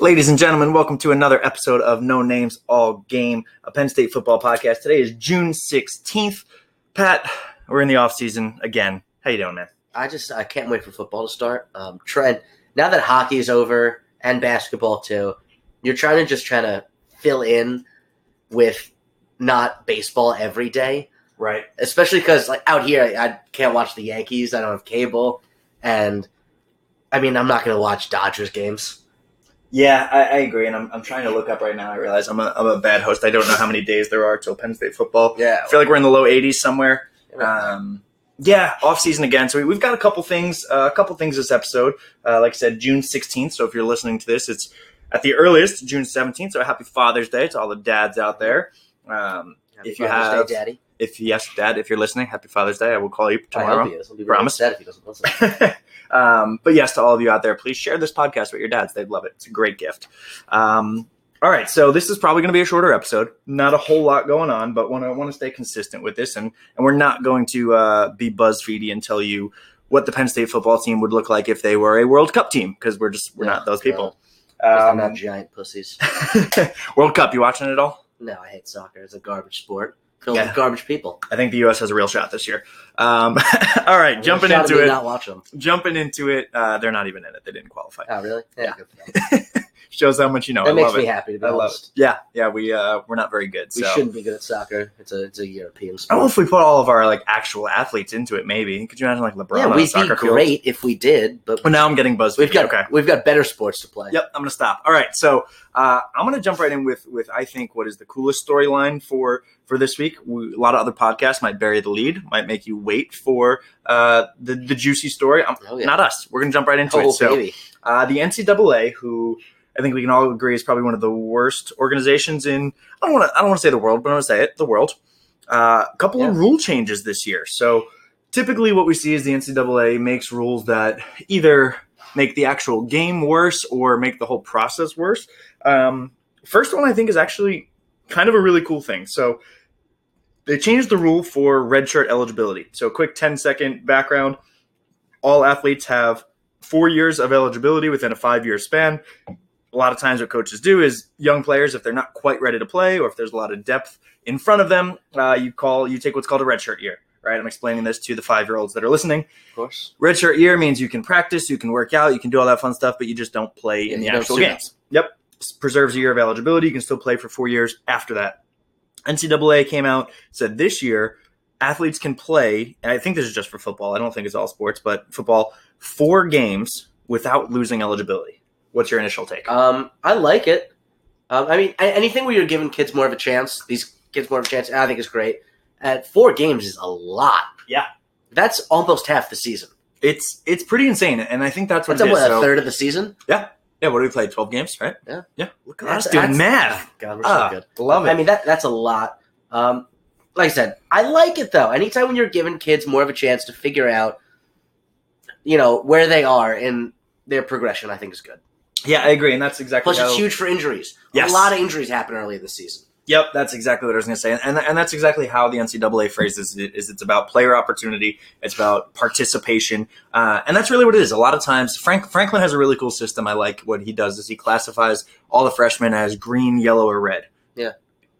Ladies and gentlemen, welcome to another episode of No Names All Game, a Penn State football podcast. Today is June 16th. Pat, we're in the off season again. How you doing, man? I just I can't wait for football to start. Um, Trent, now that hockey is over and basketball too, you're trying to just trying to fill in with not baseball every day, Right. especially because like out here I, I can't watch the Yankees. I don't have cable, and I mean I'm not going to watch Dodgers games. Yeah, I, I agree, and I'm, I'm trying to look up right now. I realize I'm a, I'm a bad host. I don't know how many days there are till Penn State football. Yeah, I feel like we're in the low 80s somewhere. Um, yeah, off season again. So we, we've got a couple things, uh, a couple things this episode. Uh, like I said, June 16th. So if you're listening to this, it's at the earliest June 17th. So happy Father's Day to all the dads out there. Um, Happy if you Father's have- Day, Daddy. if yes, Dad, if you're listening, happy Father's Day. I will call you I tomorrow. hope he is. He'll be Promise. if he doesn't listen. um, but yes, to all of you out there, please share this podcast with your dads. They'd love it. It's a great gift. Um, all right, so this is probably going to be a shorter episode. Not a whole lot going on, but want to want to stay consistent with this, and and we're not going to uh, be BuzzFeedy and tell you what the Penn State football team would look like if they were a World Cup team because we're just we're not those people. They're not Um, giant pussies. World Cup, you watching it all? No, I hate soccer. It's a garbage sport Yeah. with garbage people. I think the U.S. has a real shot this year. Um, all right, jumping into it. Not watch them. Jumping into it, uh, they're not even in it. They didn't qualify. Oh, really? Yeah. good for them. Shows how much you know. that I makes love me it. happy to be I love honest. it. Yeah, yeah. We uh, we're not very good. We so. shouldn't be good at soccer. It's a it's a European I don't know if we put all of our like actual athletes into it. Maybe could you imagine like LeBron yeah, we'd be soccer field? great if we did, but Well, now I'm getting buzzed. we've got okay. we've got better sports to play. Yep, I'm gonna stop. All right, so uh, I'm gonna jump right in with with I think what is the coolest storyline for for this week. We, a lot of other podcasts might bury the lead, might make you wait for uh, the the juicy story. Um Oh, yeah. Not us. We're gonna jump right into Oh, it. So uh, the NCAA, who I think we can all agree is probably one of the worst organizations in I don't want to I don't want to say the world, but I'm gonna say it the world. Uh, a couple of rule changes this year. So typically, what we see is the NCAA makes rules that either make the actual game worse or make the whole process worse. Um, first one I think is actually kind of a really cool thing. So they changed the rule for redshirt eligibility. So a quick 10 second background. All athletes have four years of eligibility within a five year span. A lot of times, what coaches do is young players, if they're not quite ready to play, or if there's a lot of depth in front of them, uh, you call you take what's called a redshirt year. Right? I'm explaining this to the five year olds that are listening. Of course. Redshirt year means you can practice, you can work out, you can do all that fun stuff, but you just don't play in the actual games. Yep. Preserves a year of eligibility. You can still play for four years after that. NCAA came out, said this year athletes can play, and I think this is just for football. I don't think it's all sports, but football, four games without losing eligibility. What's your initial take? Um, I like it. Um, I mean, anything where you're giving kids more of a chance, these kids more of a chance, I think is great. At four games is a lot. Yeah. That's almost half the season. It's it's pretty insane, and I think that's what That's it is. what, a So- third of the season. yeah, yeah. what do we play? Twelve games, right? Yeah. yeah. Look at That's- us doing that's- math. God, we're so Ah, good. love it. I mean, that that's a lot. Um, like I said, I like it though. Anytime when you're giving kids more of a chance to figure out, you know, where they are in their progression, I think is good. Yeah, I agree, and that's exactly Plus, how, it's huge for injuries. Yes. A lot of injuries happen early this season. Yep, that's exactly what I was going to say, and and that's exactly how the NCAA phrases it. Is it's about player opportunity, it's about participation, uh, and that's really what it is. A lot of times, Frank Franklin has a really cool system. I like what he does is he classifies all the freshmen as green, yellow, or red. Yeah.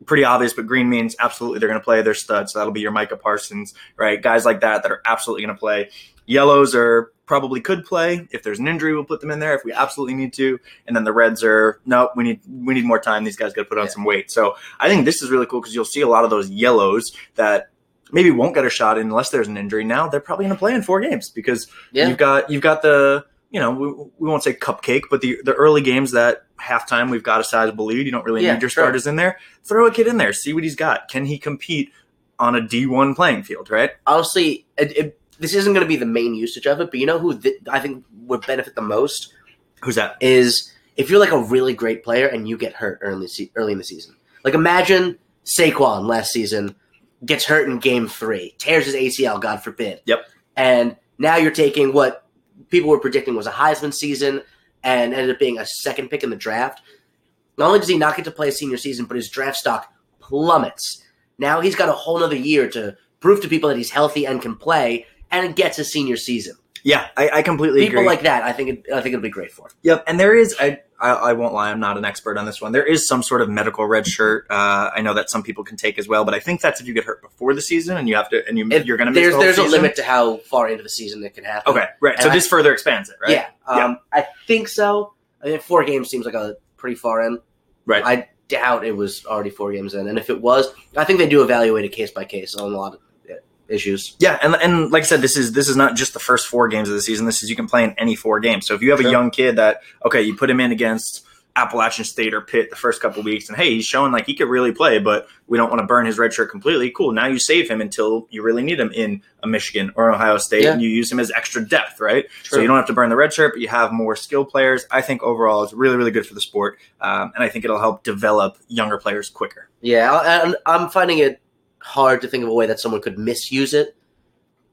pretty obvious, but green means absolutely they're going to play. They're studs. So that'll be your Micah Parsons, right? Guys like that that are absolutely going to play. Yellows are probably could play. If there's an injury, we'll put them in there if we absolutely need to. And then the reds are nope. We need we need more time. These guys got to put on Yeah. some weight. So I think this is really cool because you'll see a lot of those yellows that maybe won't get a shot unless there's an injury. Now they're probably going to play in four games because Yeah. you've got you've got the you know we, we won't say cupcake, but the the early games that halftime we've got a sizable lead. You don't really Yeah, need your sure. starters in there. Throw a kid in there, see what he's got. Can he compete on a D one playing field? Right? honestly, it, it, this isn't going to be the main usage of it, but you know who th- I think would benefit the most Who's that? is if you're like a really great player and you get hurt early se- early in the season. Like imagine Saquon last season gets hurt in game three, tears his ACL, God forbid. Yep. And now you're taking what people were predicting was a Heisman season and ended up being a second pick in the draft. Not only does he not get to play a senior season, but his draft stock plummets. Now he's got a whole other year to prove to people that he's healthy and can play, and gets a senior season. Yeah, I, I completely agree. People agree. like that, I think, it, I think it'll be great for. Yep, and there is I I, I won't lie, I'm not an expert on this one. There is some sort of medical red shirt. Uh, I know that some people can take as well, but I think that's if you get hurt before the season and you have to, and you, If you're going to miss there's the whole there's a limit to how far into the season it can happen. Okay, right. So And this further expands it, right? Yeah, um, I think so. I mean, four games seems like a pretty far in. Right. I doubt it was already four games in, and if it was, I think they do evaluate it case by case on a lot of issues. Yeah, and and like I said, this is this is not just the first four games of the season. This is you can play in any four games. So if you have Sure. a young kid that okay, you put him in against Appalachian State or Pitt the first couple weeks, and hey, he's showing like he could really play, but we don't want to burn his red shirt completely. Cool. Now you save him until you really need him in a Michigan or Ohio State, Yeah. and you use him as extra depth, right? So you don't have to burn the red shirt, but you have more skill players. I think overall it's really really good for the sport, um, and I think it'll help develop younger players quicker. Yeah, I'm- I'm finding it hard to think of a way that someone could misuse it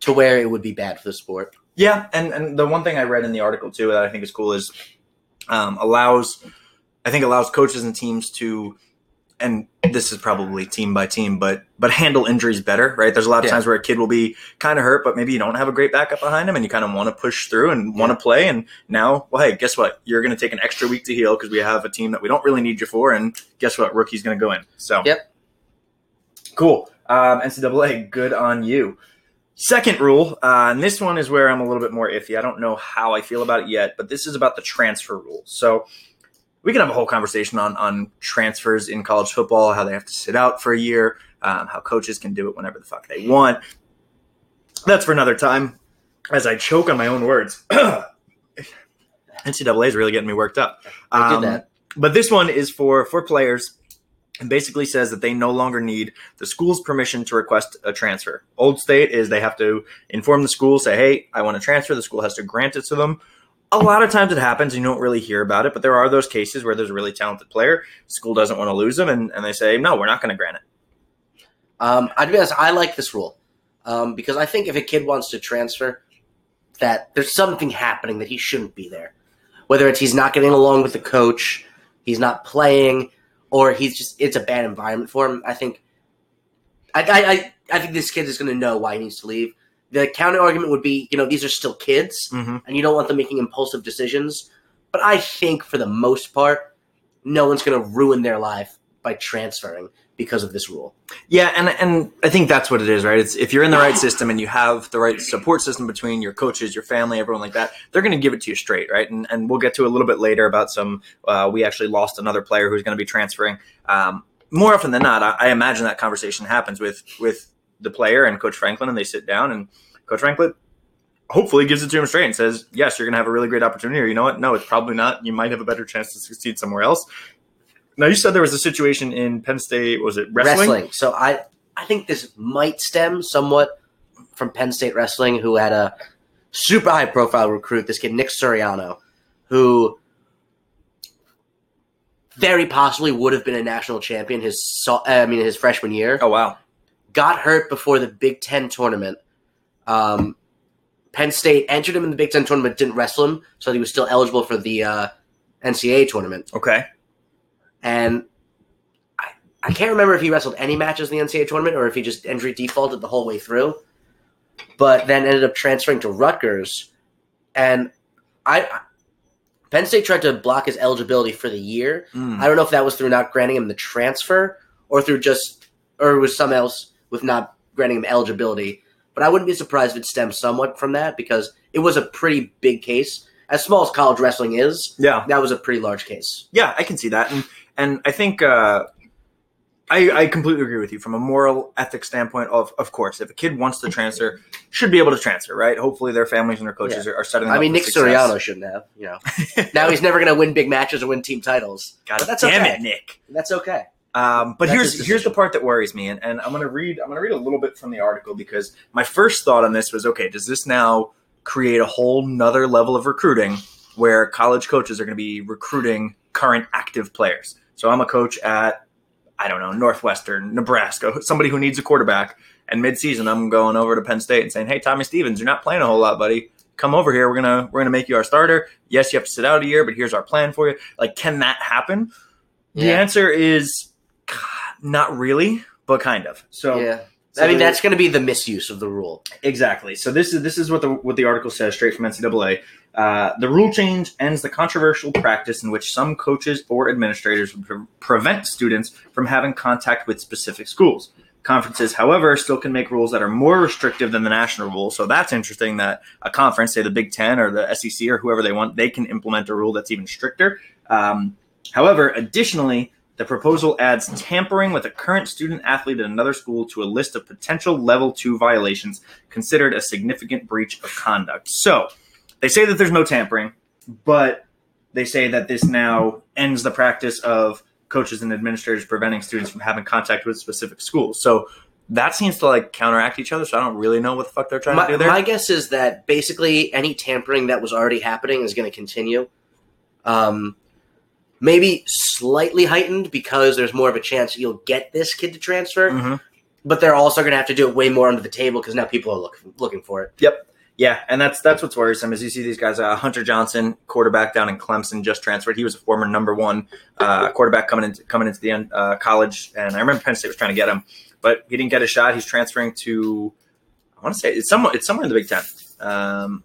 to where it would be bad for the sport. Yeah, and and the one thing I read in the article too that I think is cool is um, allows I think allows coaches and teams to and this is probably team by team, but but handle injuries better, right? There's a lot of Yeah. times where a kid will be kind of hurt, but maybe you don't have a great backup behind him, and you kind of want to push through and want to play. And now, well, hey, guess what? You're going to take an extra week to heal because we have a team that we don't really need you for, and guess what? Rookie's going to go in. So, Yep. cool. Um, NCAA, good on you. Second rule, uh, and this one is where I'm a little bit more iffy. I don't know how I feel about it yet, but this is about the transfer rule. So we can have a whole conversation on on transfers in college football, how they have to sit out for a year, um, how coaches can do it whenever the fuck they want. That's for another time. As I choke on my own words, NCAA is really getting me worked up. I Um, did that. but this one is for for players and basically says that they no longer need the school's permission to request a transfer. Old state is they have to inform the school, say, "Hey, I want to transfer." The school has to grant it to them. A lot of times it happens, you don't really hear about it, but there are those cases where there's a really talented player, school doesn't want to lose them, and, and they say, "No, we're not going to grant it." Um, I'd be honest, I like this rule um, because I think if a kid wants to transfer, that there's something happening that he shouldn't be there. Whether it's he's not getting along with the coach, he's not playing, or he's just it's a bad environment for him. I think, I I, I, think this kid is going to know why he needs to leave. The counter argument would be, you know, these are still kids, Mm-hmm. and you don't want them making impulsive decisions. But I think for the most part, no one's going to ruin their life by transferring because of this rule. Yeah, and and I think that's what it is, right? It's if you're in the right system and you have the right support system between your coaches, your family, everyone like that, they're going to give it to you straight, right? And and we'll get to a little bit later about some. Uh, we actually lost another player who's going to be transferring. Um, more often than not, I, I imagine that conversation happens with with the player and Coach Franklin, and they sit down and Coach Franklin hopefully gives it to him straight and says, "Yes, you're going to have a really great opportunity." Or you know what? No, it's probably not. You might have a better chance to succeed somewhere else. Now you said there was a situation in Penn State. Was it wrestling? wrestling? So I I think this might stem somewhat from Penn State wrestling, who had a super high profile recruit, this kid Nick Suriano, who very possibly would have been a national champion his I mean his freshman year. Oh wow. Got hurt before the Big Ten tournament. Um, Penn State entered him in the Big Ten tournament, didn't wrestle him, so he was still eligible for the uh, NCAA tournament. Okay. And I, I can't remember if he wrestled any matches in the NCAA tournament or if he just injury defaulted the whole way through. But then ended up transferring to Rutgers, and I Penn State tried to block his eligibility for the year. Mm. I don't know if that was through not granting him the transfer or through just or it was something else with not granting him eligibility. But I wouldn't be surprised if it stems somewhat from that because it was a pretty big case. As small as college wrestling is, Yeah. that was a pretty large case. Yeah, I can see that, and and I think uh, I I completely agree with you from a moral ethics standpoint. Of of course, if a kid wants to transfer, should be able to transfer, right? Hopefully, their families and their coaches are, are setting. I mean, Nick success. Suriano shouldn't have. You know, now he's never going to win big matches or win team titles. God But that's damn okay. it, Nick. That's okay. Um, but That's here's here's the part that worries me, and, and I'm gonna read I'm gonna read a little bit from the article because my first thought on this was okay, does this now create a whole nother level of recruiting where college coaches are going to be recruiting current active players? So I'm a coach at I don't know Northwestern, Nebraska, somebody who needs a quarterback, and midseason I'm going over to Penn State and saying, hey Tommy Stevens, you're not playing a whole lot, buddy. Come over here. We're gonna we're gonna make you our starter. Yes, you have to sit out a year, but here's our plan for you. Like, can that happen? The answer is not really, but kind of. So yeah. So I mean, that's going to be the misuse of the rule. Exactly. So this is this is what the what the article says straight from NCAA. Uh, the rule change ends the controversial practice in which some coaches or administrators pre- prevent students from having contact with specific schools. Conferences, however, still can make rules that are more restrictive than the national rule. So that's interesting that a conference, say the Big Ten or the SEC or whoever they want, they can implement a rule that's even stricter. Um, however, additionally, the proposal adds tampering with a current student athlete at another school to a list of potential level two violations considered a significant breach of conduct. So they say that there's no tampering, but they say that this now ends the practice of coaches and administrators preventing students from having contact with specific schools. So that seems to like counteract each other. So I don't really know what the fuck they're trying My, to do there. my guess is that basically any tampering that was already happening is going to continue. Um, maybe slightly heightened because there's more of a chance you'll get this kid to transfer, Mhm. but they're also going to have to do it way more under the table because now people are looking looking for it. Yep. Yeah, and that's that's what's worrisome is you see these guys. Uh, Hunter Johnson, quarterback down in Clemson, just transferred. He was a former number one uh, quarterback coming into coming into the end, uh, college, and I remember Penn State was trying to get him, but he didn't get a shot. He's transferring to I want to say it's somewhere it's somewhere in the Big Ten. Um,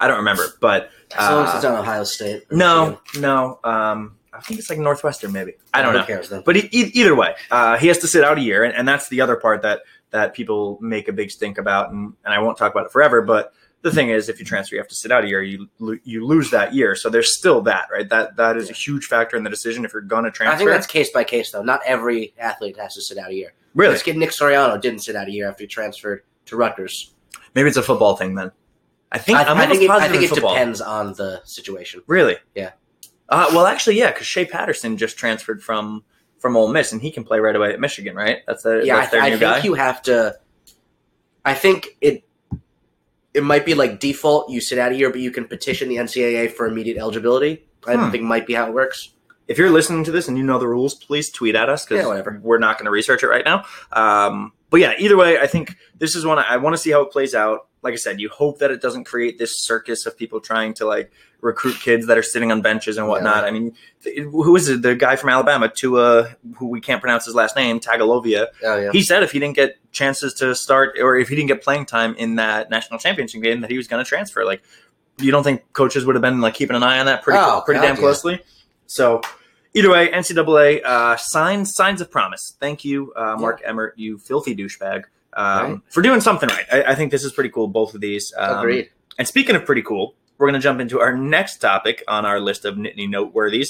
I don't remember, but As long as uh, it's on Ohio State. no, no. Um, I think it's like Northwestern, maybe. I don't Who know. cares then? But e- e- either way, uh, he has to sit out a year, and, and that's the other part that that people make a big stink about, and, and I won't talk about it forever. But the thing is, if you transfer, you have to sit out a year. You you lose that year, so there's still that, right? That that is a huge factor in the decision if you're going to transfer. I think that's case by case though. Not every athlete has to sit out a year. really This kid Nick Suriano didn't sit out a year after he transferred to Rutgers. maybe it's a football thing then. I think I, I'm I almost think it, I think it depends on the situation. Really? Yeah. Uh, well, actually, yeah, because Shea Patterson just transferred from from Ole Miss, and he can play right away at Michigan, right? That's the Yeah, I, that's their I new think guy. you have to. I think it it might be like default. You sit out of here, but you can petition the NCAA for immediate eligibility. I Hmm. think might be how it works. if you're listening to this and you know the rules, please tweet at us because Yeah, whatever. we're not going to research it right now. Um, but yeah, either way, I think this is one I, I want to see how it plays out. Like I said, you hope that it doesn't create this circus of people trying to like recruit kids that are sitting on benches and whatnot. I mean, th- who is it? The guy from Alabama, Tua, who we can't pronounce his last name, Tagalovia. Oh yeah. He said if he didn't get chances to start or if he didn't get playing time in that national championship game, that he was going to transfer. Like, you don't think coaches would have been like keeping an eye on that pretty Oh, pretty damn yeah. closely? So, either way, NCAA uh, signs signs of promise. Thank you, uh, Mark Emmert, you filthy douchebag, um, Right. for doing something right. I, I think this is pretty cool. Both of these. Um, Agreed. And speaking of pretty cool, we're going to jump into our next topic on our list of Nittany noteworthies: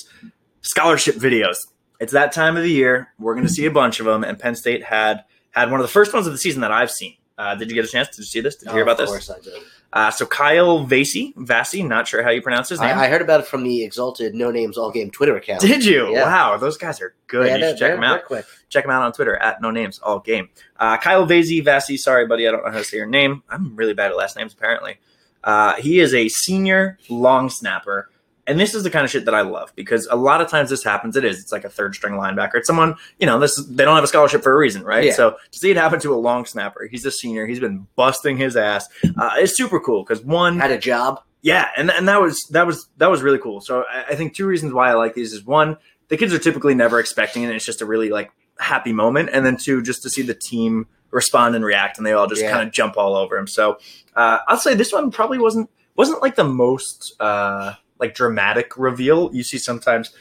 scholarship videos. It's that time of the year. We're going to see a bunch of them, and Penn State had had one of the first ones of the season that I've seen. Uh, did you get a chance? Did you see this? Did you hear Oh, about of this? course I did. Uh, so Kyle Vasey, Vasey, not sure how you pronounce his name. I, I heard about it from the Exalted No Names All Game Twitter account. Did you? Yeah. Wow, those guys are good. Yeah, you should check them out. Quick. Check them out on Twitter at No Names All Game. Uh, Kyle Vasey, Vasey. Sorry, buddy, I don't know how to say your name. I'm really bad at last names, apparently. Uh, he is a senior long snapper, and this is the kind of shit that I love because a lot of times this happens. It is. It's like a third string linebacker. It's someone you know. This they don't have a scholarship for a reason, right? Yeah. So to see it happen to a long snapper, he's a senior. He's been busting his ass. Uh, it's super cool because one, Had a job. yeah, and and that was that was that was really cool. So I, I think two reasons why I like these is one, the kids are typically never expecting it. And it's just a really like happy moment, and then two, just to see the team respond and react, and they all just Yeah. kind of jump all over him. So uh, I'll say this one probably wasn't wasn't like the most uh, like dramatic reveal you see sometimes.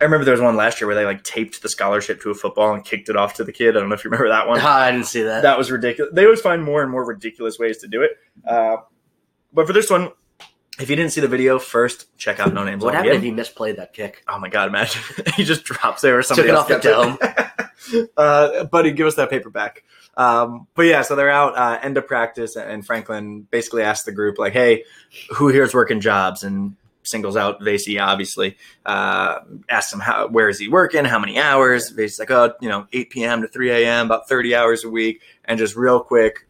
I remember there was one last year where they like taped the scholarship to a football and kicked it off to the kid. I don't know if you remember that one I didn't see that. that was ridiculous. They always find more and more ridiculous ways to do it. Uh, but for this one, if you didn't see the video first, check out No Names what happened if he misplayed that kick? Oh my god, imagine he just drops there or somebody it else off the it. uh, buddy, give us that paper back. Um, but yeah, so they're out uh, end of practice, and Franklin basically asks the group like, "Hey, who here's working jobs?" and singles out Vasey, obviously. Uh, asks him how where is he working, how many hours. Vasey's like, "Oh, you know, 8 p.m. to 3 a.m., about 30 hours a week." And just real quick,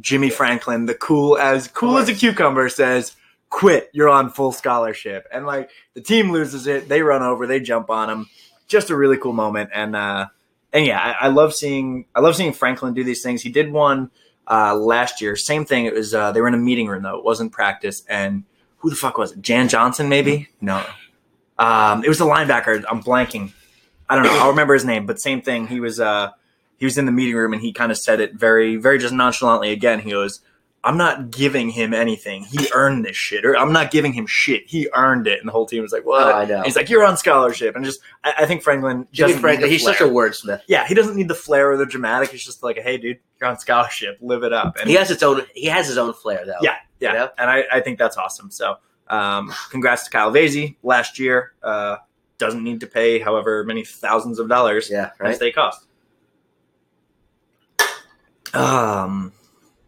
Jimmy Franklin, the cool as cool as a cucumber, says, "Quit! You're on full scholarship." And like the team loses it, they run over, they jump on him. Just a really cool moment, and uh, and yeah, I, I love seeing I love seeing Franklin do these things. He did one uh, last year, same thing. It was uh, they were in a meeting room though; it wasn't practice. And who the fuck was it? Jan Johnson, maybe? No, um, it was a linebacker. I'm blanking. I don't know. I'll remember his name, but same thing. He was uh, he was in the meeting room and he kind of said it very, very just nonchalantly again. He goes, I'm not giving him anything. He earned this shit. Or I'm not giving him shit. He earned it. And the whole team was like, what? Oh, I know. And he's like, you're on scholarship. And just, I, I think Franklin, Jimmy Franklin, the he's such a wordsmith. yeah, he doesn't need the flair or the dramatic. He's just like, hey, dude, you're on scholarship. Live it up. And He has its own. He has his own flair, though. Yeah, yeah. You know? And I, I think that's awesome. So, um, congrats to Kyle Vasey last year. Uh, doesn't need to pay however many thousands of dollars yeah, right. State cost. Um,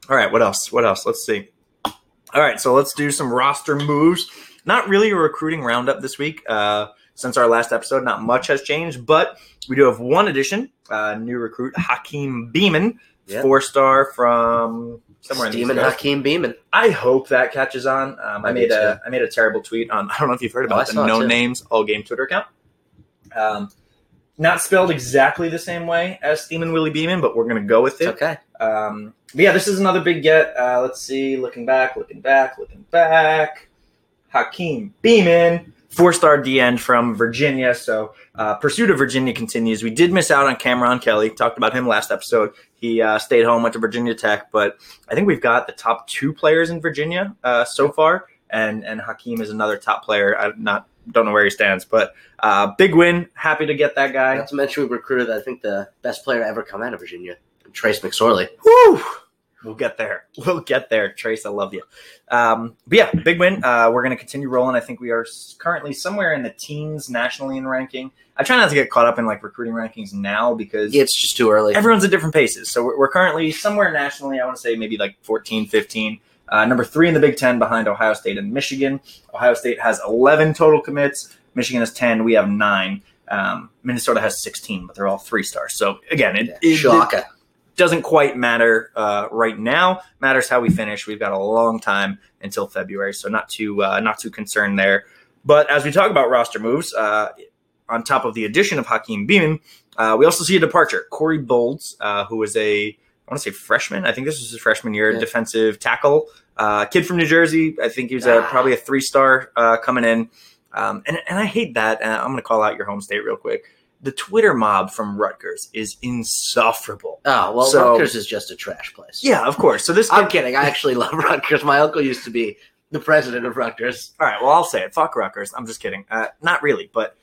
all right, what else? What else? Let's see. All right, so let's do some roster moves. Not really a recruiting roundup this week. Uh, since our last episode, not much has changed, but we do have one addition. Uh, new recruit Hakeem Beamon, Yep. four star from somewhere in the Demon East Hakeem Beamon. I hope that catches on. Um, I I made a I made a terrible tweet on. I don't know if you've heard Oh, about the saw No too. Names All Game Twitter account. Um, not spelled exactly the same way as Steamin' Willie Beamen, but we're gonna go with It's it. okay. Um, but yeah, this is another big get. Uh, let's see. Looking back, looking back, looking back. Hakeem Beamon, four star DN from Virginia. So uh, pursuit of Virginia continues. We did miss out on Cameron Kelly. Talked about him last episode. He uh, stayed home, went to Virginia Tech, but I think we've got the top two players in Virginia uh, so far, and and Hakeem is another top player. I not don't know where he stands, but uh, big win. Happy to get that guy. Not to mention we recruited, I think, the best player to ever come out of Virginia, Trace McSorley. Whew. We'll get there. We'll get there, Trace. I love you. Um, but yeah, big win. Uh, we're going to continue rolling. I think we are currently somewhere in the teens nationally in ranking. I try not to get caught up in like recruiting rankings now because Yeah, it's just too early. everyone's at different paces. So we're, we're currently somewhere nationally. I want to say maybe like 14, 15. Uh, number three in the Big Ten behind Ohio State and Michigan. Ohio State has 11 total commits. Michigan has 10. We have nine. Um, Minnesota has 16, but they're all three stars. So again, it, it, Shaka. Doesn't quite matter uh, right now. Matters how we finish. We've got a long time until February, so not too uh, not too concerned there. But as we talk about roster moves, uh, on top of the addition of Hakeem Beamon, uh, we also see a departure. Corey Bolds, uh, who was a I want to say freshman. I think this was his freshman year, Yeah. defensive tackle, uh, kid from New Jersey. I think he was a, Ah. probably a three star uh, coming in. Um, and, and I hate that. And I'm going to call out your home state real quick. The Twitter mob from Rutgers is insufferable. Oh, well, So- Rutgers is just a trash place. Yeah, of course. So this. I'm kidding. I actually love Rutgers. My uncle used to be the president of Rutgers. all right. Well, I'll say it. Fuck Rutgers. I'm just kidding. Uh, not really, but.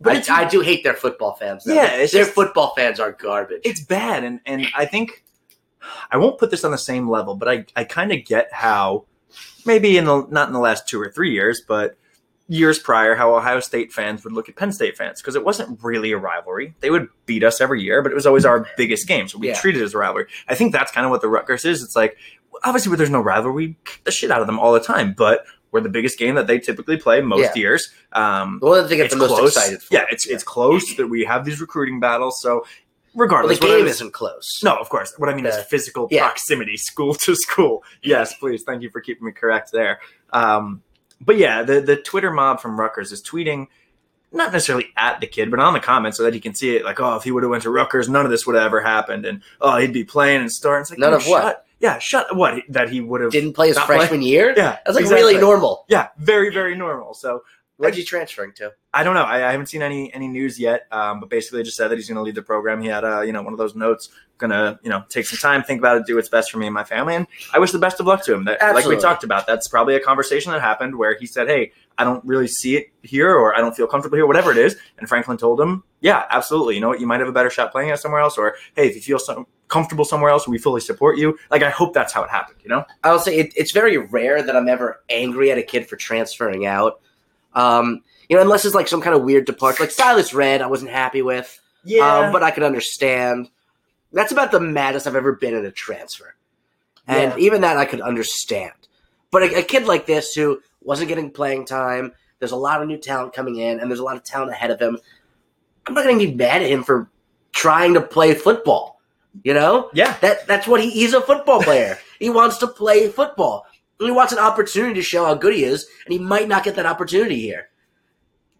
but I, I do hate their football fans. Though. Yeah, their just- football fans are garbage. it's bad, and and I think I won't put this on the same level, but I I kind of get how maybe in the not in the last two or three years, but years prior, how Ohio State fans would look at Penn State fans because it wasn't really a rivalry. They would beat us every year, but it was always our biggest game, so we Yeah. treated it as a rivalry. I think that's kind of what the Rutgers is. It's like obviously where there's no rivalry, we kick the shit out of them all the time, but. We're the biggest game that they typically play most Yeah. years. Um, the that they get the most close. excited for. Yeah, it's it's close that we have these recruiting battles. So Well, the regardless, what I game was- isn't close. no, of course. What I mean is physical yeah. proximity, school to school. Yes, please. Thank you for keeping me correct there. Um, but yeah, the the Twitter mob from Rutgers is tweeting, not necessarily at the kid, but on the comments so that he can see it. Like, oh, if he would have went to Rutgers, none of this would have ever happened, and oh, he'd be playing and starting. It's like None of what? Yeah, shut what that he would have. Didn't play his freshman year. Yeah, That's like exactly. really normal. Yeah, very very normal. So Where'd you transferring to? I don't know. I, I haven't seen any any news yet. Um, but basically, just said that he's going to leave the program. He had a you know one of those notes. To you know take some time, think about it, do what's best for me and my family, and I wish the best of luck to him. That, like we talked about, that's probably a conversation that happened where he said, "Hey, I don't really see it here, or I don't feel comfortable here, whatever it is." And Franklin told him, "Yeah, absolutely. You know what? You might have a better shot playing it somewhere else, or hey, if you feel some comfortable somewhere else, we fully support you." Like I hope that's how it happened. You know? I will say it, it's very rare that I'm ever angry at a kid for transferring out. Um, you know, unless it's like some kind of weird departure, like Silas Redd, I wasn't happy with, um, but I could understand. That's about the maddest I've ever been in a transfer, and Yeah. even that I could understand. But a, a kid like this who wasn't getting playing time, there's a lot of new talent coming in, and there's a lot of talent ahead of him. I'm not going to be mad at him for trying to play football. You know, yeah, that that's what he, he's a football player. he wants to play football. And he wants an opportunity to show how good he is, and he might not get that opportunity here.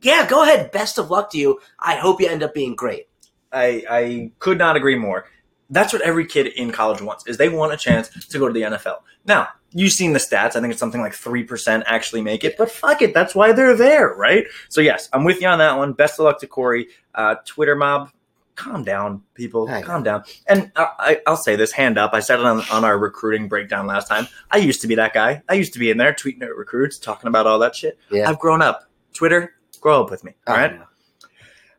Yeah, go ahead. Best of luck to you. I hope you end up being great. I, I could not agree more. That's what every kid in college wants is they want a chance to go to the NFL. Now, you've seen the stats. I think it's something like 3% actually make it, but fuck it. That's why they're there, right? So yes, I'm with you on that one. Best of luck to Corey. Uh, Twitter mob, calm down, people. Know. calm down. And I, I, I'll say this, hand up. I said it on, on our recruiting breakdown last time. I used to be that guy. I used to be in there tweeting at recruits, talking about all that shit. Yeah. I've grown up. Twitter, grow up with me. All I right.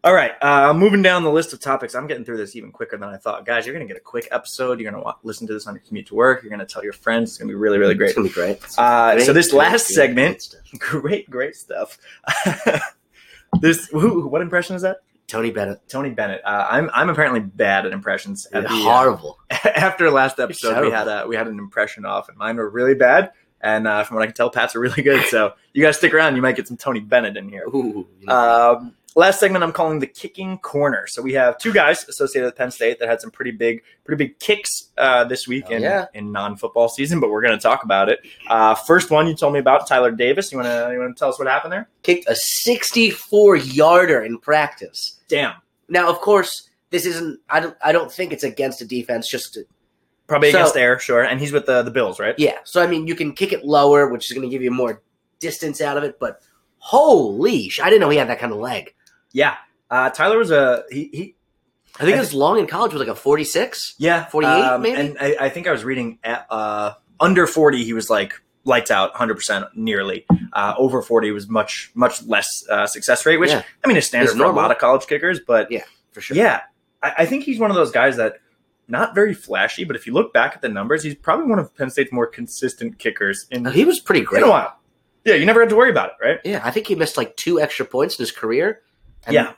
All right, uh, moving down the list of topics. I'm getting through this even quicker than I thought. Guys, you're going to get a quick episode. You're going to wa- listen to this on your commute to work. You're going to tell your friends. It's going to be really, really great. It's gonna be great. Uh, Great, so this last great, segment, great great, stuff. this, who, what impression is that? Tony Bennett, Tony Bennett. Uh, I'm, I'm apparently bad at impressions. At the, uh, horrible. after last episode, we had a, we had an impression off, and mine were really bad. And uh, from what I can tell, Pat's are really good. So you guys stick around. You might get some Tony Bennett in here. Ooh, Um, last segment, I'm calling the kicking corner. So we have two guys associated with Penn State that had some pretty big, pretty big kicks uh, this week Oh, in, yeah. in non-football season. But we're going to talk about it. Uh, first one you told me about Tyler Davis. You want to you want to tell us what happened there? kicked a 64 yarder in practice. Damn, Now, of course, this isn't. I don't. I don't think it's against a defense. Just to, probably So- against air, sure. And he's with the the Bills, right? yeah. So I mean, you can kick it lower, which is going to give you more distance out of it. But holy, sh- I didn't know he had that kind of leg. Yeah. Uh, Tyler was a he. he I think I was long in college with like a 46. yeah, 48 maybe? And I, I think I was reading at, uh, under 40, he was like lights out 100% nearly. Uh, over 40 was much, much less uh, success rate, which Yeah. I mean is standard It's for a lot of college kickers. But Yeah, for sure. yeah, I, I think he's one of those guys that not very flashy, but if you look back at the numbers, he's probably one of Penn State's more consistent kickers in, Uh, He was pretty great in a while. Yeah, you never had to worry about it, right? Yeah, I think he missed like two extra points in his career. Yeah.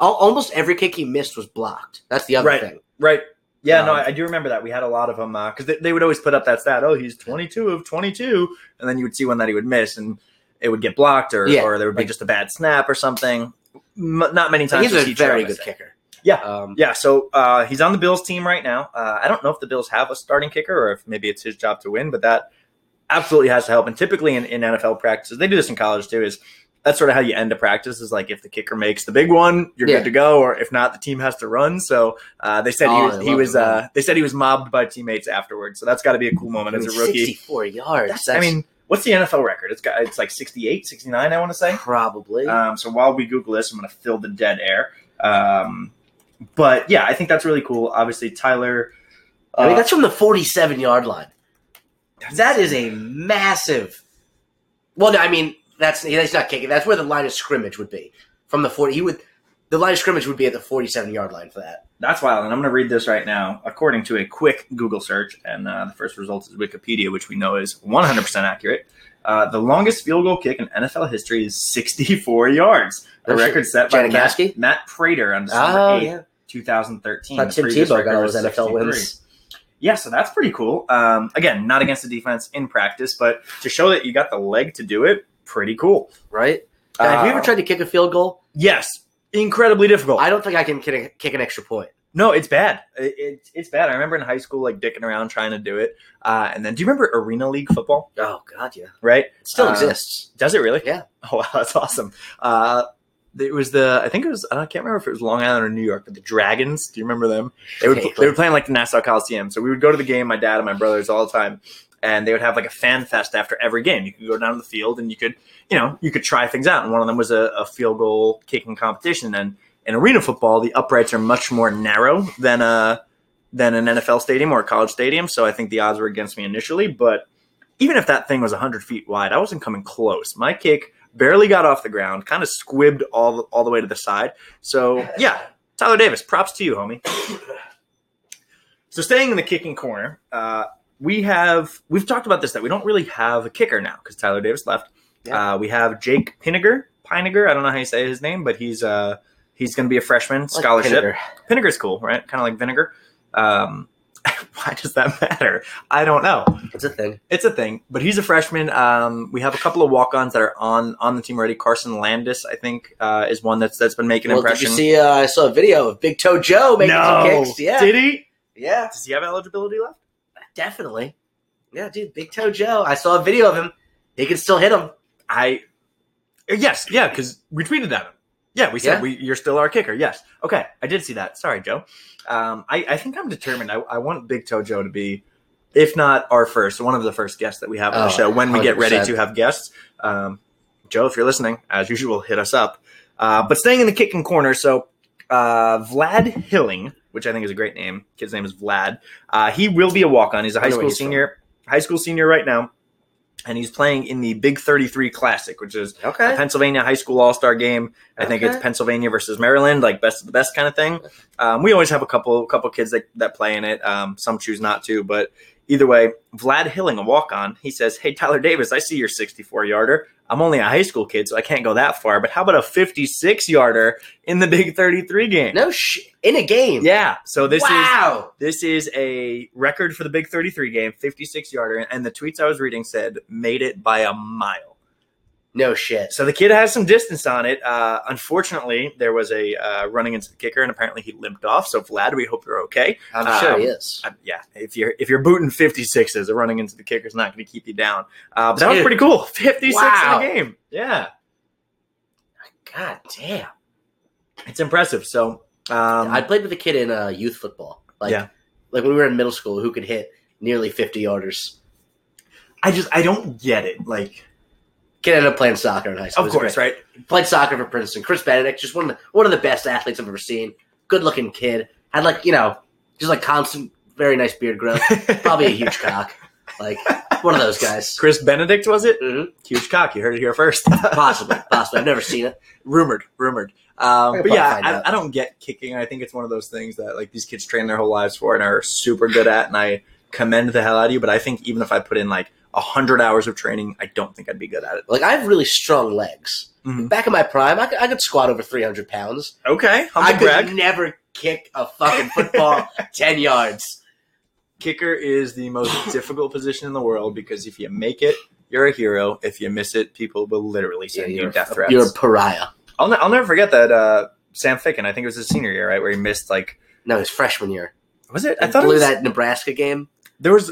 al- almost every kick he missed was blocked. That's the other Right. thing. Right. Yeah, no, Um, I, I do remember that. We had a lot of them because they, they would always put up that stat. Oh, he's 22 of 22. And then you would see one that he would miss and it would get blocked or, Yeah, or there would be just a bad snap or something. M- not many times. He's a very good say. kicker. Yeah. Um, Yeah, so uh, he's on the Bills team right now. Uh, I don't know if the Bills have a starting kicker or if maybe it's his job to win, but that absolutely has to help. And typically in, in NFL practices, they do this in college too, is that's sort of how you end a practice is like if the kicker makes the big one, you're Yeah. good to go, or if not, the team has to run. So uh, they said Oh, he was, he was uh, they said he was mobbed by teammates afterwards. So that's got to be a cool I moment mean, as a rookie. 64 yards. That's- That's, I mean, what's the NFL record? It's got it's like 68, 69, I want to say. probably. Um, so while we Google this, I'm going to fill the dead air. Um, but yeah, I think that's really cool. Obviously, Tyler. I mean, uh, that's from the 47 yard line. That is a massive. Well, no, I mean, that's he's not kicking. That's where the line of scrimmage would be. From the 40, he would. The line of scrimmage would be at the 47 yard line for that. that's wild. And I'm going to read this right now. According to a quick Google search, and uh, the first result is Wikipedia, which we know is 100% accurate. Uh, the longest field goal kick in NFL history is 64 yards. The Oh, record set by Matt? Matt Prater on December Oh, 8th, yeah. 2013. Thought The Tim Tebow got NFL 63. wins. Yeah, so that's pretty cool. Um, again, not against the defense in practice, but to show that you got the leg to do it, pretty cool. Right? Now, have you Uh, ever tried to kick a field goal? Yes, incredibly difficult. I don't think I can kick, a, kick an extra point. no, it's bad. It, it, it's bad. I remember in high school, like dicking around trying to do it. Uh, and then, do you remember Arena League football? Oh God, yeah, Right? it still Uh, exists. Does it really? Yeah. Oh wow, that's awesome. Uh, it was the I think it was I can't remember if it was Long Island or New York, but the Dragons. Do you remember them? They were they were playing like the Nassau Coliseum. So we would go to the game, my dad and my brothers all the time, and they would have like a fan fest after every game. You could go down to the field and you could you know you could try things out. And one of them was a, a field goal kicking competition. And in arena football, the uprights are much more narrow than a than an NFL stadium or a college stadium. So I think the odds were against me initially, but even if that thing was 100 feet wide, I wasn't coming close. My kick barely got off the ground, kind of squibbed all all the way to the side. So yeah, Tyler Davis, props to you, homie. So staying in the kicking corner, uh, we have we've talked about this that we don't really have a kicker now because Tyler Davis left. Yeah. Uh, we have Jake Pinniger, Pinegar. I don't know how you say his name, but he's uh, he's going to be a freshman Like scholarship. Pinnaker. Vinegar's cool, right? Kind of like vinegar. Um, why does that matter? I don't know. It's a thing. It's a thing, but he's a freshman. Um, we have a couple of walk-ons that are on on the team already. Carson Landis, I think, uh, is one that's that's been making Well, did impression. you see? Uh, I saw a video of Big Toe Joe making some kicks. Yeah, did he? yeah, Does he have eligibility left? Definitely. Yeah, dude, Big Toe Joe. I saw a video of him. He can still hit him. I yes, yeah, because we tweeted at him. Yeah, we said Yeah. we, you're still our kicker. Yes, okay, I did see that. Sorry, Joe. Um, I, I think I'm determined. I, I want Big Toe Joe to be, if not our first, one of the first guests that we have on the Oh, show when we get ready to have guests. Um, Joe, if you're listening, as usual, hit us up. Uh, but staying in the kicking corner, so uh, Vlad Hilling, which I think is a great name. Kid's name is Vlad. Uh, he will be a walk on. He's a high school he's from. senior. High school senior right now, and he's playing in the Big Thirty Three Classic, which is a Okay. Pennsylvania high school all star game. I think it's Pennsylvania versus Maryland, like best of the best kind of thing. Um, we always have a couple couple kids that, that play in it. Um, some choose not to, but either way, Vlad Hilling, a walk on, he says, "Hey Tyler Davis, I see your 64 yarder. I'm only a high school kid, so I can't go that far. But how about a 56 yarder in the Big 33 game? No sh- in a game. Yeah. So this is wow. this is a record for the Big 33 game, 56 yarder, and the tweets I was reading said made it by a mile. No shit. So the kid has some distance on it. Uh, unfortunately, there was a uh, running into the kicker, and apparently he limped off. So Vlad, we hope you're okay. I'm sure he Um, is. Uh, yeah, if you're if you're booting 56s, a running into the kicker is not going to keep you down. Uh, but that was pretty cool. 56 Wow. in a game. Yeah, God damn. it's impressive. So um, I played with a kid in uh, youth football. Like, Yeah. like when we were in middle school, who could hit nearly 50 yarders. I just I don't get it. Like, Kid ended up playing soccer in high school. of course, great. right? Played soccer for Princeton. Chris Benedict, just one of the, one of the best athletes I've ever seen. Good looking kid. Had like you know, just like constant, very nice beard growth. Probably a huge cock. Like one of those guys. Chris Benedict was it? Mhm. Huge cock. You heard it here first. Possibly, possibly. I've never seen it. rumored, rumored. Um, but yeah, probably find out. I, I don't get kicking. I think it's one of those things that like these kids train their whole lives for and are super good at, and I commend the hell out of you. But I think even if I put in like a hundred hours of training, I don't think I'd be good at it. Like I have really strong legs. Mhm. Back in my prime, I could, I could squat over 300 pounds. Okay, I could brag. never kick a fucking football 10 yards. Kicker is the most difficult position in the world because if you make it, you're a hero. If you miss it, people will literally send you you're, death threats. you're a pariah. I'll, I'll never forget that uh, Sam Ficken. I think it was his senior year, right, where he missed like No, his freshman year. was it? I thought it blew was, that Nebraska game. there was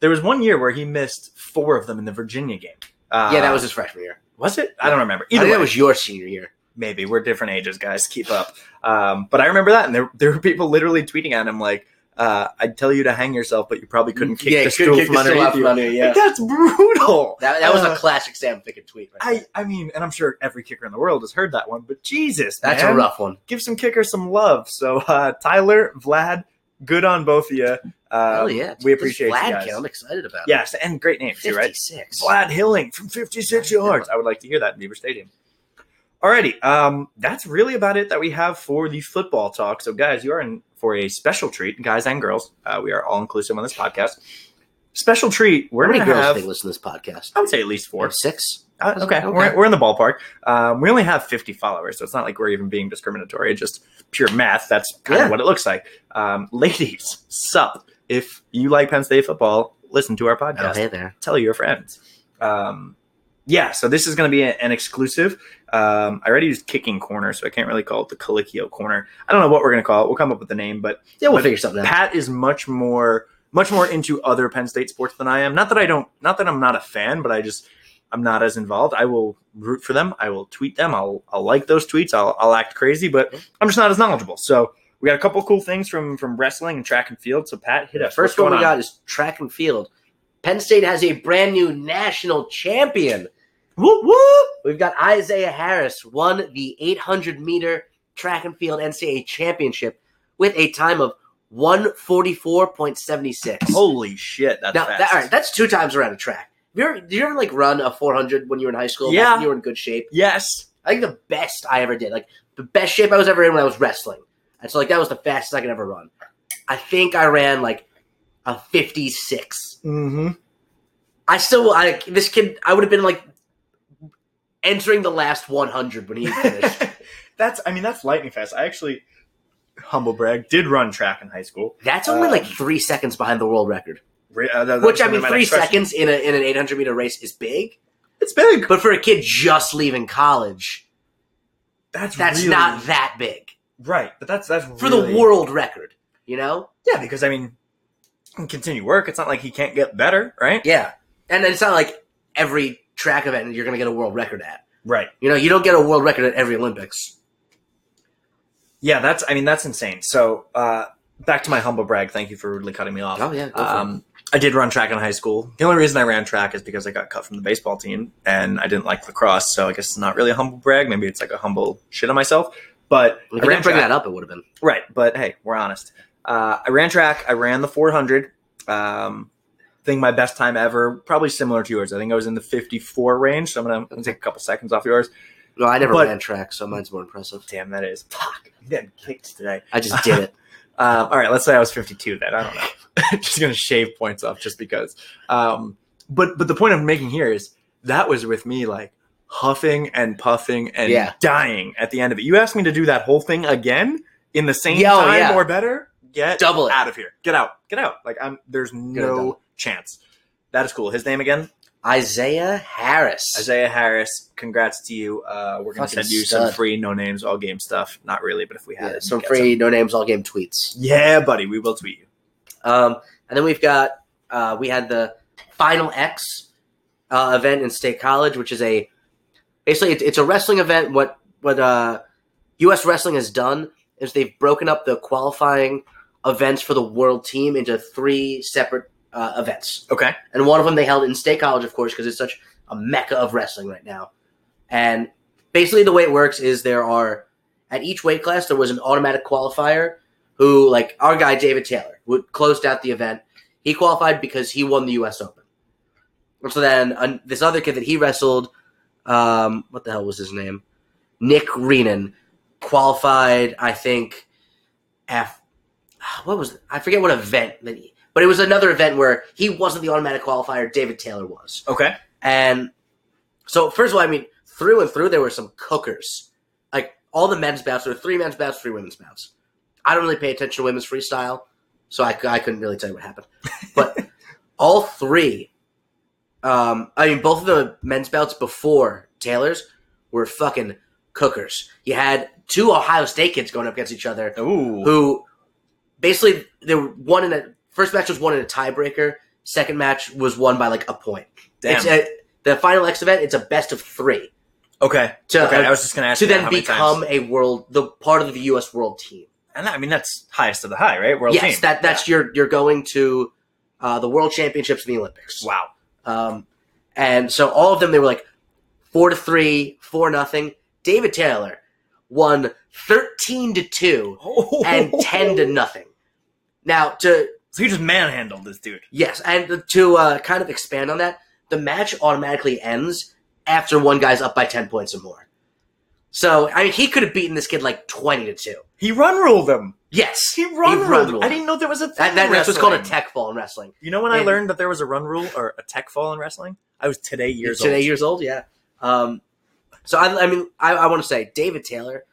there was one year where he missed four of them in the Virginia game. Uh, yeah, that was his freshman year. was it? I don't remember. I Either think way, that was your senior year. maybe we're different ages, guys. Keep up. Um, but I remember that, and there there were people literally tweeting at him like, uh, "I'd tell you to hang yourself, but you probably couldn't kick Yeah, the stool kick from underneath you." under yeah. Like, that's brutal. That, that was Uh, a classic Sam Ficken tweet. Right I I mean, and I'm sure every kicker in the world has heard that one, but Jesus, That's man. a rough one. Give some kickers some love. So uh, Tyler, Vlad, good on both of you. Uh, Hell yeah. we appreciate you Vlad guys. kid, I'm excited about it. Yes, and great names too, right? 56. Vlad Hilling from 56 yards. I would like to hear that in Beaver Stadium. Alrighty, um, that's really about it that we have for the football talk. So, guys, you are in for a special treat, guys and girls. Uh, we are all inclusive on this podcast. Special treat. We're How many girls have, think listen to this podcast? I would say at least four. Four, six. Uh, okay, Okay. We're, we're in the ballpark. Um, we only have 50 followers, so it's not like we're even being discriminatory. It's just pure math. That's kind Yeah. of what it looks like. Um, ladies, sup. If you like Penn State football, listen to our podcast Oh, hey there. tell your friends. Um, yeah, so this is going to be a- an exclusive. Um, I already used kicking corner, so I can't really call it the Colicchio corner. I don't know what we're going to call it. We'll come up with a name, but Yeah, we'll But figure something out. Pat is much more much more into other Penn State sports than I am. Not that I don't, not that I'm not a fan, but I just I'm not as involved. I will root for them. I will tweet them. I'll I'll like those tweets. I'll I'll act crazy, but I'm just not as knowledgeable. So we got a couple cool things from from wrestling and track and field. So Pat, hit us. first one we on? got is track and field. Penn State has a brand new national champion. Whoop whoop. We've got Isaiah Harris won the 800 meter track and field NCAA championship with a time of 144.76. Holy shit, that's now, fast. that, all right, that's two times around a track. Have you ever, did you ever like run a 400 when you were in high school? Yeah. You were in good shape. yes. I think the best I ever did, like the best shape I was ever in when I was wrestling. And so like that was the fastest I could ever run. I think I ran like a 56. Mm-hmm. I still, I this kid, I would have been like entering the last 100 when he finished. that's I mean that's lightning fast. I actually humble brag did run track in high school. That's only Um, like three seconds behind the world record. Uh, that- Which I mean, three next question. seconds in, a, in an 800 meter race is big. It's big. But for a kid just leaving college, That's that's really, not that big right. But that's that's for really- the world record. You know? Yeah, because I mean, can continue work. It's not like he can't get better, right? Yeah, and it's not like every track event you're going to get a world record at. Right. You know, you don't get a world record at every Olympics. Yeah, that's I mean that's insane. So uh, back to my humble brag. Thank you for rudely cutting me off. Oh yeah, go for it. Um, I did run track in high school. The only reason I ran track is because I got cut from the baseball team and I didn't like lacrosse. So I guess it's not really a humble brag. Maybe it's like a humble shit on myself. But If I ran didn't bring track. that up, it would have been. Right, but hey, we're honest. Uh, I ran track. I ran the 400. Um, I think my best time ever, probably similar to yours. I think I was in the 54 range. So I'm gonna, I'm gonna take a couple seconds off yours. No, I never But- ran track, so mine's more impressive. Damn, that is fuck. I'm getting kicked today. I just did it. Um, all right, let's say I was 52 then. I don't know. just gonna shave points off just because. Um, but but the point I'm making here is that was with me like huffing and puffing and Yeah. dying at the end of it. You asked me to do that whole thing again in the same oh, time yeah. or better. Get Double it. out of here. Get out. Get out. Like I'm. There's no chance. That is cool. His name again, Isaiah Harris. Isaiah Harris. Congrats to you. Uh, we're gonna Fucking send you some free no names all game stuff. Not really, but if we had Yeah, it, some free no names all game tweets. Yeah, buddy, we will tweet you. Um, and then we've got uh, we had the Final X uh, event in State College, which is a basically it's, it's a wrestling event. What what uh, U.S. Wrestling has done is they've broken up the qualifying events for the world team into three separate uh, events, Okay. and one of them they held in State College, of course, because it's such a mecca of wrestling right now. And basically, the way it works is there are at each weight class there was an automatic qualifier who, like our guy David Taylor, would closed out the event. He qualified because he won the U.S. Open. And so then uh, this other kid that he wrestled, um, what the hell was his name? Nick Reenan qualified. I think. F. What was it? I forget what event that he, but it was another event where he wasn't the automatic qualifier. David Taylor was. Okay. And so, first of all, I mean, through and through, there were some cookers. Like all the men's bouts, there were three men's bouts, three women's bouts. I don't really pay attention to women's freestyle, so I, I couldn't really tell you what happened. But all three, um, I mean, both of the men's bouts before Taylor's were fucking cookers. You had two Ohio State kids going up against each other Ooh. who basically they were one in a first match was won in a tiebreaker. Second match was won by like a point. Damn. It's a, the final X event. It's a best of three okay. to okay. uh, I was just gonna ask to then become times. a world the part of the U.S. world team. And I mean that's highest of the high, right? World yes, team. that that's your you're going to uh, the World Championships and the Olympics. wow. Um, and so all of them they were like four to three, four nothing. David Taylor won thirteen to two and ten to nothing. Now to So you just manhandled this dude. Yes, and to uh, kind of expand on that, the match automatically ends after one guy's up by ten points or more. So I mean, he could have beaten this kid like twenty to two. He run ruled him. Yes, He run He run ruled I didn't know there was a thing that, that, that's what's called a tech fall in wrestling. You know when I learned that there was a run rule or a tech fall in wrestling? I was today years today old. Today years old, yeah. Um, so I, I mean, I, I want to say David Taylor.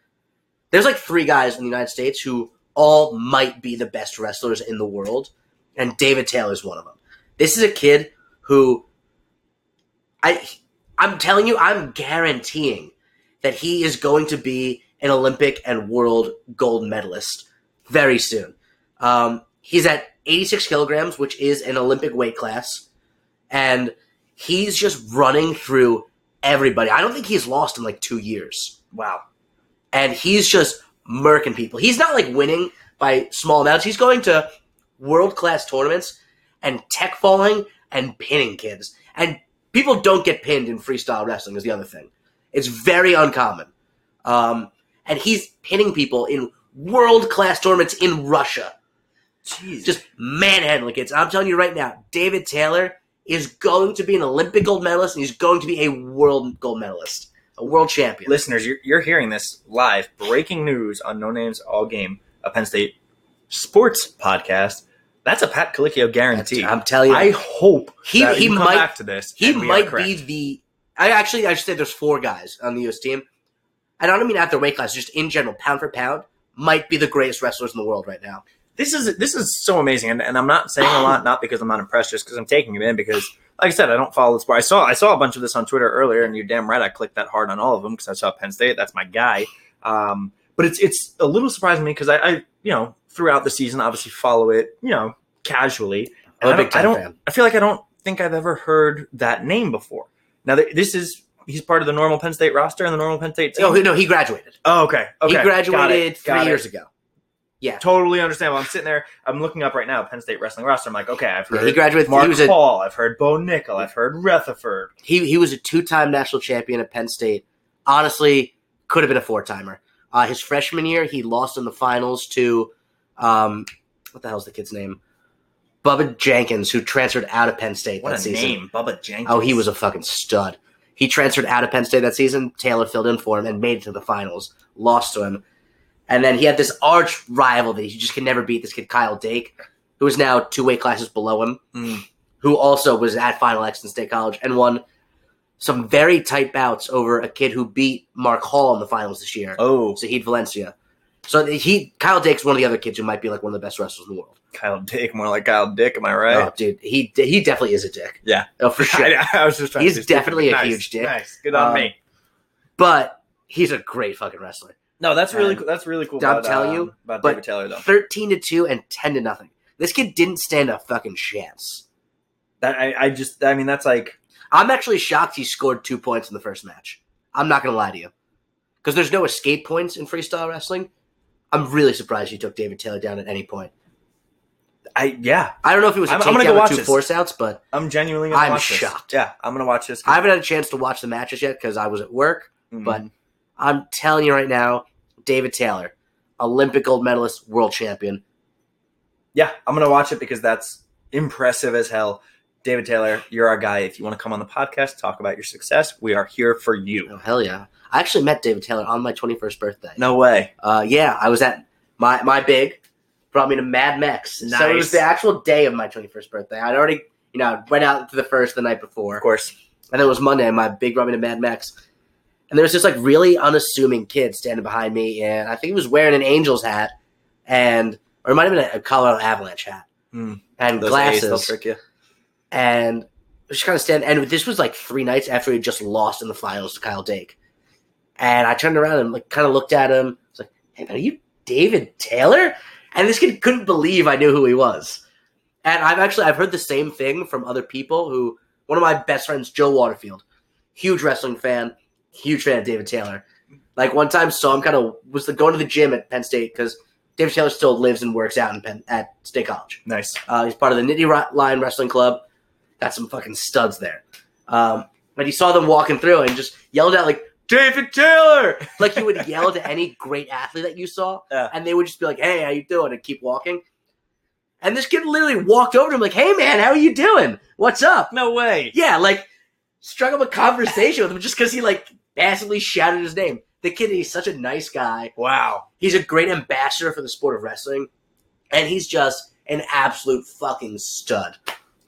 There's like three guys in the United States who all might be the best wrestlers in the world, and David Taylor is one of them. This is a kid who I I'm telling you, I'm guaranteeing that he is going to be an Olympic and world gold medalist very soon. Um, he's at 86 kilograms, which is an Olympic weight class, and he's just running through everybody. I don't think he's lost in like two years, Wow. and he's just murking people. He's not like winning by small amounts. He's going to world class tournaments and tech falling and pinning kids. And people don't get pinned in freestyle wrestling. Is the other thing. It's very uncommon. Um, and he's pinning people in world class tournaments in Russia Jeez. just manhandling kids. I'm telling you right now, David Taylor is going to be an Olympic gold medalist and he's going to be a world gold medalist, a world champion. listeners, you're, you're hearing this live. Breaking news on No Names All Game, a Penn State sports podcast. That's a Pat Colicchio guarantee. I'm telling you, I hope He- that he might- back to this. he might be the. I actually, I should say there's four guys on the U.S. team. And I don't mean at their weight class, just in general, pound for pound, might be the greatest wrestlers in the world right now. this is this is so amazing, and, and I'm not saying a lot, not because I'm not impressed, just because I'm taking it in. Because, like I said, I don't follow the sport. I saw I saw a bunch of this on Twitter earlier, and you're damn right I clicked that hard on all of them because I saw Penn State. That's my guy. Um, but it's it's a little surprising me because I, I you know throughout the season obviously follow it you know casually. I'm a And I don't, I don't. I feel like I don't think I've ever heard that name before. Now th- this is he's part of the normal Penn State roster and the normal Penn State team. No, he- no, he graduated. Oh, okay. Okay. he graduated it. Three it. years ago. Yeah. Totally understandable. I'm sitting there. I'm looking up right now. Penn State wrestling roster. I'm like, okay, I've Yeah, heard he graduated. Mark he was a. I've heard Bo Nickal. I've heard Rutherford. he he was a two time national champion at Penn State. Honestly, could have been a four timer. Uh, his freshman year, he lost in the finals to um, what the hell's the kid's name? Bubba Jenkins, who transferred out of Penn State What that a season. name, Bubba Jenkins. Oh, he was a fucking stud. He transferred out of Penn State that season. Taylor filled in for him and made it to the finals. Lost to him. And then he had this arch rival that he just could never beat, this kid Kyle Dake, who is now two weight classes below him, Mm. who also was at Final X in State College and won some very tight bouts over a kid who beat Mark Hall in the finals this year, Oh, Zahid Valencia. So he Kyle Dake's one of the other kids who might be like one of the best wrestlers in the world. Kyle Dick, more like Kyle Dick. Am I right? Oh, dude, he he definitely is a dick. Yeah. oh for sure. I, I was just trying He's definitely a Nice, huge dick. Nice, good on Um, me. but he's a great fucking wrestler. No, that's really and cool. That's really cool. I'm about, telling um, you, about but David Taylor though. Thirteen to two and ten to nothing. This kid didn't stand a fucking chance. That I, I just, I mean, that's like I'm actually shocked he scored two points in the first match. I'm not gonna lie to you, because there's no escape points in freestyle wrestling. I'm really surprised you took David Taylor down at any point. I yeah. I don't know if it was a I'm- I'm gonna go watch two this. force outs, but I'm genuinely. Gonna I'm watch this. shocked. Yeah, I'm gonna watch this. I haven't had a chance to watch the matches yet because I was at work. Mhm. but- I'm telling you right now, David Taylor, Olympic gold medalist, world champion. yeah, I'm gonna watch it because that's impressive as hell. David Taylor, you're our guy. If you want to come on the podcast, talk about your success, we are here for you. Oh hell yeah! I actually met David Taylor on my 21st birthday. No way. Uh, yeah, I was at my my big brought me to Mad Mex. So it was the actual day of my 21st birthday. I'd already you know went out to the first the night before, Of course. and then it was Monday. and My big brought me to Mad Mex. and there was this like really unassuming kid standing behind me, and I think he was wearing an Angels hat, and or it might have been a Colorado Avalanche hat, Hmm. and Those A's, glasses, trick you. and just kind of stand. And this was like three nights after he just lost in the finals to Kyle Dake. And I turned around and like kind of looked at him. I was like, "Hey man, are you David Taylor?" And this kid couldn't believe I knew who he was. And I've actually I've heard the same thing from other people. Who one of my best friends, Joe Waterfield, huge wrestling fan, huge fan of David Taylor. Like one time saw him kind of was going to the gym at Penn State because David Taylor still lives and works out in Penn at State College. Nice. Uh, he's part of the Nittany Lion Wrestling Club. Got some fucking studs there. Um, but he saw them walking through and just yelled out like David Taylor, like you would yell to any great athlete that you saw, Yeah. and they would just be like, "Hey, how you doing?" and keep walking. And this kid literally walked over to him like, "Hey, man, how are you doing? What's up?" No way. Yeah, like struck up a conversation with him just because he like passively shouted his name. The kid, he's such a nice guy. Wow. He's a great ambassador for the sport of wrestling, and he's just an absolute fucking stud.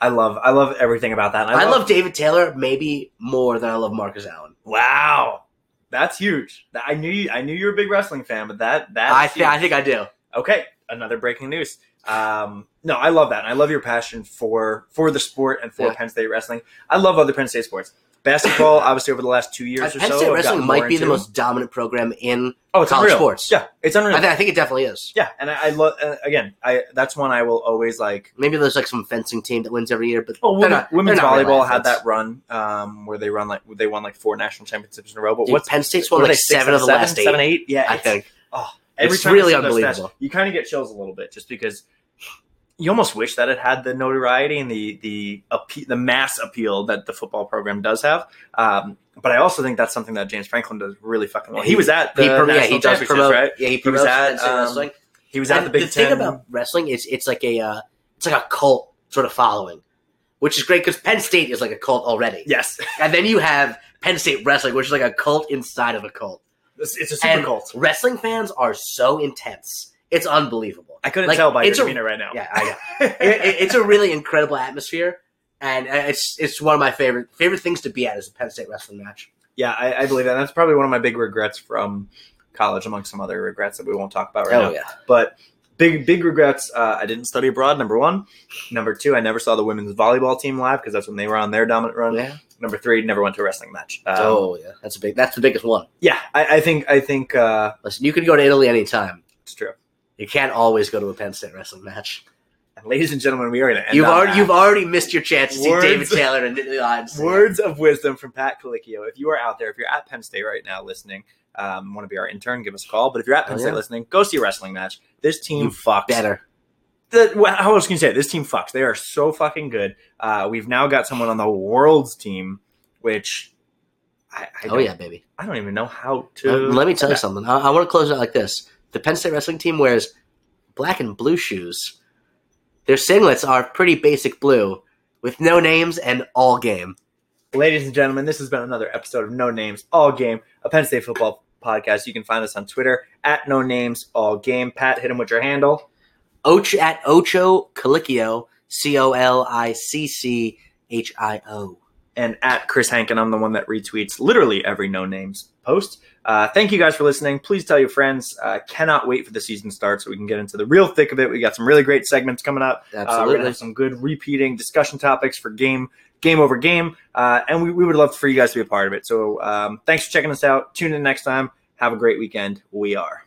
I love I love everything about that. And I, love, David Taylor maybe more than I love Marcus Allen. Wow. That's huge. I knew you, I knew you're a big wrestling fan, but that that I, th- I think I do. Okay, another breaking news. Um, no, I love that. And I love your passion for for the sport and for Yeah. Penn State wrestling. I love other Penn State sports. Basketball, obviously, over the last two years or Penn so, State I've wrestling might be the into. most dominant program in. oh, it's college unreal. sports. Yeah, it's unreal. I, th- I think it definitely is. yeah, and I, I love uh, again. I that's one I will always like. Maybe there's like some fencing team that wins every year, but Oh, they're women, not- women's they're not real volleyball had athletes. that run um, where they run like they won like four national championships in a row. But Dude, what's Penn State's what won are like they, six seven of the seven, last eight. seven, eight? Yeah, I it's- think. Every It's time I really see those unbelievable. stats, you kind of get chills a little bit just because you almost wish that it had the notoriety and the the the mass appeal that the football program does have. Um, but I also think that's something that James Franklin does really fucking well. He, He- was at the He, yeah, he does promote. right? Yeah, he He was at, um, wrestling. He was at the Big thing Ten. about wrestling is it's like a uh, it's like a cult sort of following, which is great because Penn State is like a cult already, yes, and then you have Penn State wrestling, which is like a cult inside of a cult. it's, it's a super and cult. wrestling fans are so intense; it's unbelievable. I couldn't like, tell by your it's a- demeanor right now. Yeah, I know. it, it- it's a really incredible atmosphere, and uh, it's it's one of my favorite favorite things to be at is a Penn State wrestling match. Yeah, I, I believe that. That's probably one of my big regrets from college, among some other regrets that we won't talk about right now. Oh yeah, But big, big regrets. Uh, I didn't study abroad. Number one. Number two, I never saw the women's volleyball team live because that's when they were on their dominant run. yeah. Number three, never went to a wrestling match. Um, oh yeah, that's a big. That's the biggest one. yeah, I, I think, I think uh, Listen, you can go to Italy anytime. it's true. You can't always go to a Penn State wrestling match. And ladies and gentlemen, we are going to end. You've already that. you've already missed your chance to see David Taylor and Nittany Lions. Words of wisdom from Pat Colicchio. If you are out there, if you're at Penn State right now listening, um, want to be our intern, give us a call. But if you're at Penn Oh, State yeah. listening, go see a wrestling match. This team You fucks. better. the, well, how else can you say it? This team fucks. They are so fucking good. Uh, we've now got someone on the world's team, which I, I Oh yeah, baby. I don't even know how Uh, to. let me tell you something. I, I want to close it out like this: the Penn State wrestling team wears black and blue shoes. Their singlets are pretty basic blue, with no names and all game. Ladies and gentlemen, this has been another episode of No Names All Game, a Penn State football podcast. You can find us on Twitter at No Names All Game. Pat, hit him with your handle. Och at Ocho Colicchio, C O L I C C H I O. and at Chris Hankin. I'm the one that retweets literally every no names post. Uh, thank you guys for listening. Please tell your friends. Uh, cannot wait for the season start so we can get into the real thick of it. We got some really great segments coming up. Uh, we're Absolutely. gonna have some good repeating discussion topics for game game over game, uh, and we, we would love for you guys to be a part of it. So um, thanks for checking us out. Tune in next time. Have a great weekend. We are.